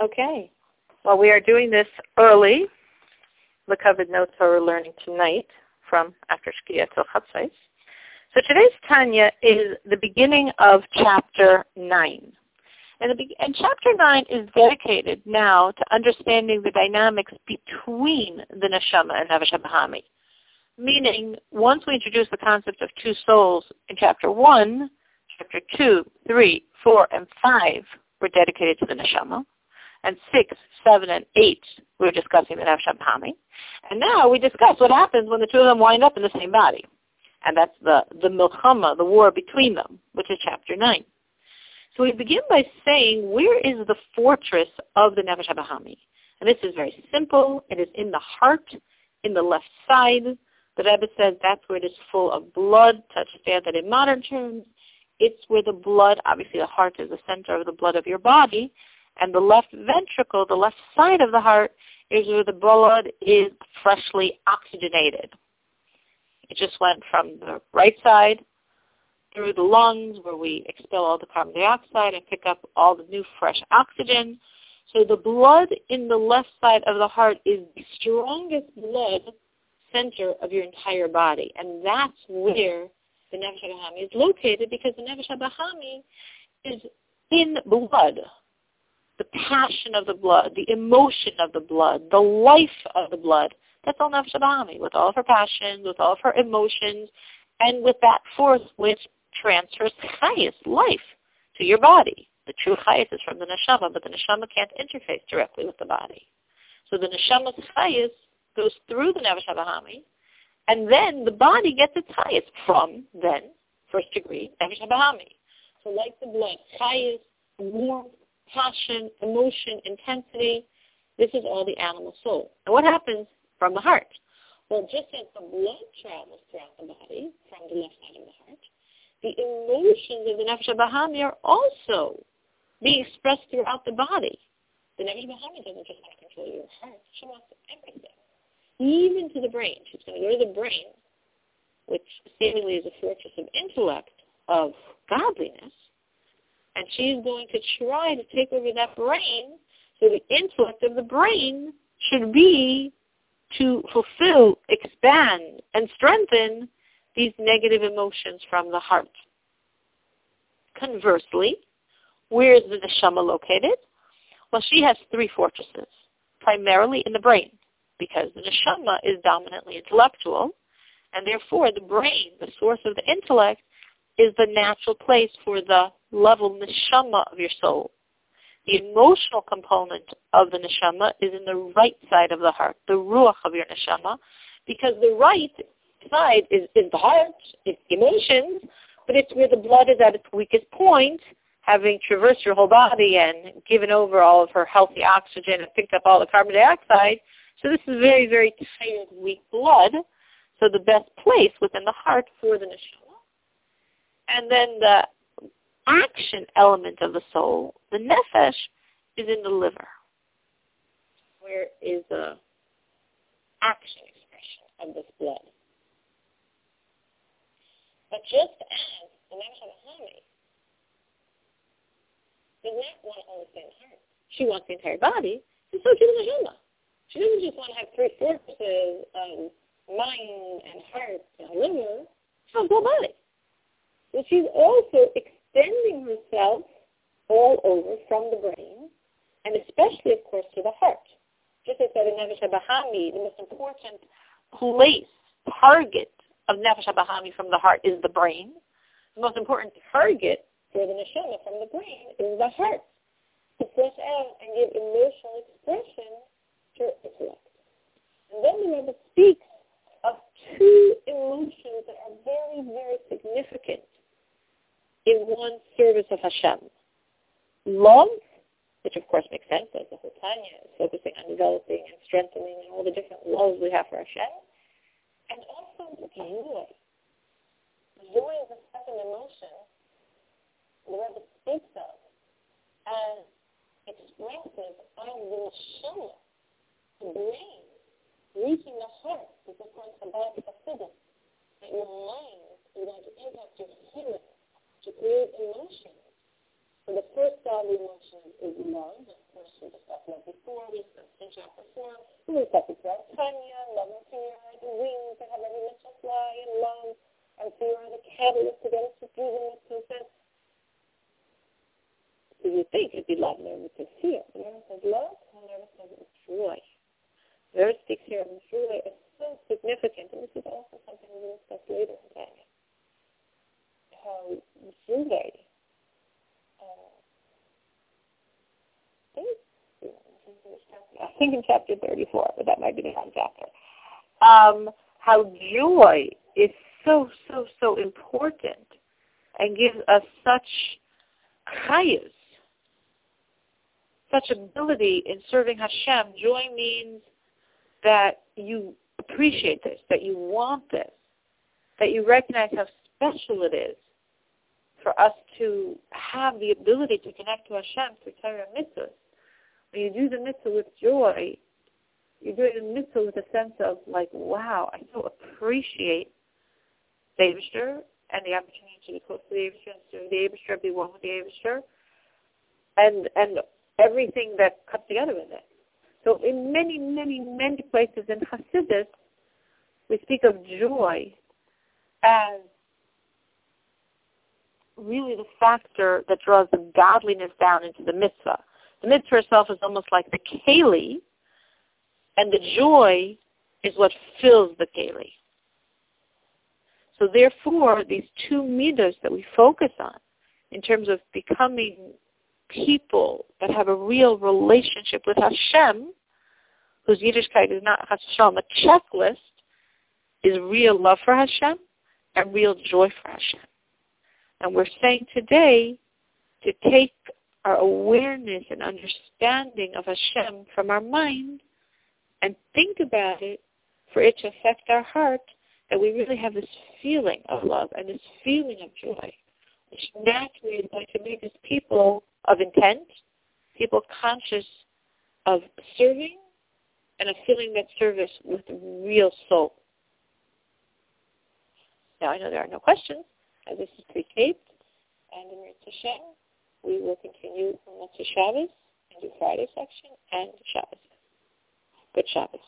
Okay. Well, we are doing this early. The covered notes are learning tonight from after Shkia till Chatzais. So today's Tanya is the beginning of chapter 9. And, the, and chapter 9 is dedicated now to understanding the dynamics between the neshama and Nefesh Bahami. Meaning, once we introduce the concept of two souls in chapter 1, chapter 2, 3, 4, and 5 were dedicated to the neshama. And 6, 7, and 8 we were discussing the Nefesh Bahami. And now we discuss what happens when the two of them wind up in the same body. And that's the, the milchama, the war between them, which is chapter 9. So we begin by saying, where is the fortress of the Nefesh Bahami? And this is very simple. It is in the heart, in the left side. The Rebbe says that's where it is full of blood. To understand that in modern terms, it's where the blood, obviously the heart is the center of the blood of your body, and the left ventricle, the left side of the heart, is where the blood is freshly oxygenated. It just went from the right side through the lungs where we expel all the carbon dioxide and pick up all the new fresh oxygen. So the blood in the left side of the heart is the strongest blood center of your entire body. And that's where the Nefesh HaBahami is located because the Nefesh HaBahami is in blood. The passion of the blood, the emotion of the blood, the life of the blood. That's all HaBahami, with all of her passions, with all of her emotions, and with that force which transfers chayus, life, to your body. The true chayus is from the neshama, but the neshama can't interface directly with the body. So the neshama's chayus goes through the nefesh and then the body gets its chayus from, then, first degree, nefesh. So like the blood, chayus, warmth, passion, emotion, intensity, this is all the animal soul. And what happens from the heart? Well, just as the blood travels throughout the body from the left side of the heart, the emotions of the Nefesh Bahami are also being expressed throughout the body. The Nefesh Bahami doesn't just want to control your heart. She wants everything, even to the brain. She's going to go to the brain, which seemingly is a fortress of intellect, of godliness, and she's going to try to take over that brain so the intellect of the brain should be to fulfill, expand, and strengthen these negative emotions from the heart. Conversely, where is the neshama located? Well, she has three fortresses, primarily in the brain, because the neshama is dominantly intellectual, and therefore the brain, the source of the intellect, is the natural place for the level neshama of your soul. The emotional component of the neshama is in the right side of the heart, the ruach of your neshama, because the right side is, is the heart, it's emotions, but it's where the blood is at its weakest point, having traversed your whole body and given over all of her healthy oxygen and picked up all the carbon dioxide. So this is very, very tired, weak blood. So the best place within the heart for the neshama. And then the action element of the soul, the nefesh, is in the liver, where is the action expression of this blood. But just as the Nefesh does not want to the her, she wants the entire body, and so does the Neshama. She doesn't just want to have three fortresses of mind and heart and liver, she wants the whole body. But she's also extending herself all over from the brain, and especially, of course, to the heart. Just as said in Nefesh Bahami, the most important place, target of Nefesh HaBahami from the heart is the brain. The most important target for the neshama from the brain is the heart to flesh out and give emotional expression to intellect. And then the Rebbe speaks of two emotions that are very, very significant in one service of Hashem. Love, which of course makes sense as the whole is focusing on developing and strengthening all the different loves we have for Hashem and also joy. Joy is a second emotion the Rebbe speaks of as expressive of the neshama, the brain, reaching the heart, is of course about Chassidus, that your mind Sunday worship is love, worship stuff like before, we have mentioned before, we have got the bread, Tanya, love and fear, the wings that have every missile fly, and love and fear are the catalyst against the freedom of consent. So you think it'd be love, nervous, and fear. Nervous says love, and nervous says joy. Nervous six here of joy is so significant, and this is also something we'll discuss later today. How joy think in chapter 34, but that might be the wrong chapter. Um, how joy is so, so, so important and gives us such chayus, such ability in serving Hashem. Joy means that you appreciate this, that you want this, that you recognize how special it is for us to have the ability to connect to Hashem through Torah mitzvahs. When you do the mitzvah with joy, you're doing the mitzvah with a sense of like, wow, I so appreciate the and the opportunity to be close to the Abishter and serve the Abishter, be one with the Abishter, and and everything that comes together with it. So in many, many, many places in Hasidus, we speak of joy as really the factor that draws the godliness down into the mitzvah. The mitzvah itself is almost like the keli, and the joy is what fills the keli. So therefore, these two midas that we focus on in terms of becoming people that have a real relationship with Hashem, whose Yiddishkeit is not Hashem, a checklist, is real love for Hashem and real joy for Hashem. And we're saying today to take our awareness and understanding of Hashem from our mind and think about it for it to affect our heart that we really have this feeling of love and this feeling of joy, which naturally is going to make us people of intent, people conscious of serving, and of feeling that service with real soul. Now I know there are no questions, as this is pre-taped, and in Hashem, we will continue from Motzei Shabbos and do Friday section and Shabbos. Good Shabbos.